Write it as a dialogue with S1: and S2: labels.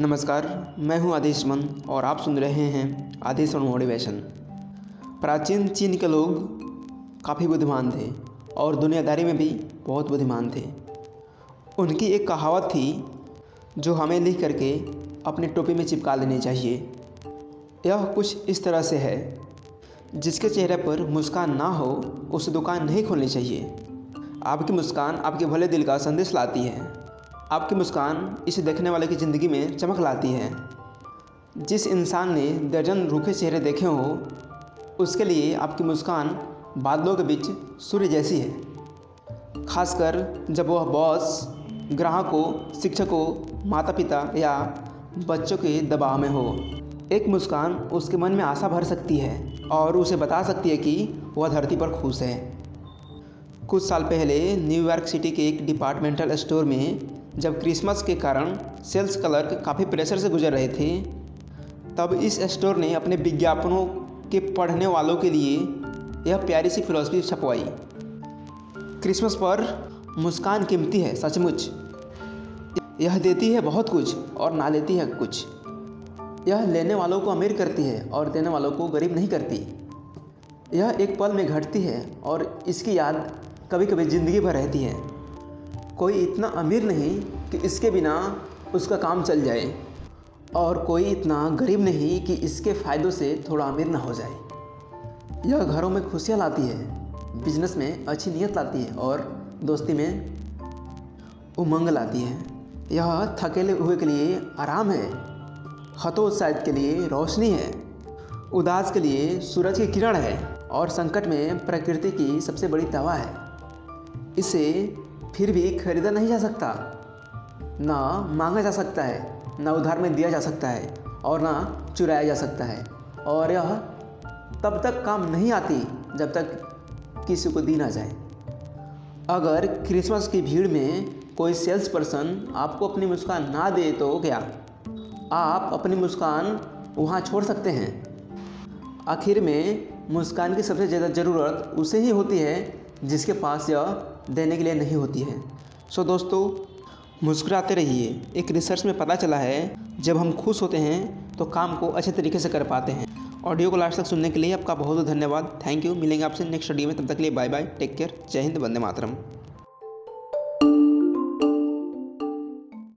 S1: नमस्कार, मैं हूँ आदेश मन और आप सुन रहे हैं आदेश और मोटिवेशन प्राचीन चीन के लोग काफ़ी बुद्धिमान थे और दुनियादारी में भी बहुत बुद्धिमान थे। उनकी एक कहावत थी, जो हमें लिख करके अपनी टोपी में चिपका लेनी चाहिए। यह कुछ इस तरह से है, जिसके चेहरे पर मुस्कान ना हो, उसे दुकान नहीं खोलनी चाहिए। आपकी मुस्कान आपके भले दिल का संदेश लाती है। आपकी मुस्कान इसे देखने वाले की ज़िंदगी में चमक लाती है। जिस इंसान ने दर्जन रूखे चेहरे देखे हो, उसके लिए आपकी मुस्कान बादलों के बीच सूर्य जैसी है। खासकर जब वह बॉस, ग्राहकों, शिक्षकों माता पिता या बच्चों के दबाव में हो, एक मुस्कान उसके मन में आशा भर सकती है और उसे बता सकती है कि वह धरती पर खुश है। कुछ साल पहले न्यूयॉर्क सिटी के एक डिपार्टमेंटल स्टोर में जब क्रिसमस के कारण सेल्स क्लर्क काफ़ी प्रेशर से गुजर रहे थे, तब इस स्टोर ने अपने विज्ञापनों के पढ़ने वालों के लिए यह प्यारी सी फिलोसफी छपवाई। क्रिसमस पर मुस्कान कीमती है, सचमुच। यह देती है बहुत कुछ और ना लेती है कुछ। यह लेने वालों को अमीर करती है और देने वालों को गरीब नहीं करती। यह एक पल में घटती है और इसकी याद कभी कभी ज़िंदगी भर रहती है। कोई इतना अमीर नहीं कि इसके बिना उसका काम चल जाए और कोई इतना गरीब नहीं कि इसके फ़ायदों से थोड़ा अमीर ना हो जाए। यह घरों में खुशियाँ लाती है बिज़नेस में अच्छी नीयत लाती है और दोस्ती में उमंग लाती है। यह थकेले हुए के लिए आराम है हतोत्साहित के लिए रोशनी है, उदास के लिए सूरज की किरण है और संकट में प्रकृति की सबसे बड़ी दवा है। इसे फिर भी खरीदा नहीं जा सकता। ना मांगा जा सकता है, ना उधार में दिया जा सकता है और ना चुराया जा सकता है। और यह तब तक काम नहीं आती जब तक किसी को दी ना जाए। अगर क्रिसमस की भीड़ में कोई सेल्स पर्सन आपको अपनी मुस्कान ना दे तो क्या आप अपनी मुस्कान वहाँ छोड़ सकते हैं? आखिर में मुस्कान की सबसे ज़्यादा ज़रूरत उसे ही होती है जिसके पास यह देने के लिए नहीं होती है। सो दोस्तों, मुस्कुराते रहिए। एक रिसर्च में पता चला है, जब हम खुश होते हैं तो काम को अच्छे तरीके से कर पाते हैं। ऑडियो को लास्ट तक सुनने के लिए आपका बहुत बहुत धन्यवाद। थैंक यू मिलेंगे आपसे नेक्स्ट ऑडियो में। तब तक के लिए बाय बाय टेक केयर जय हिंद। वंदे मातरम।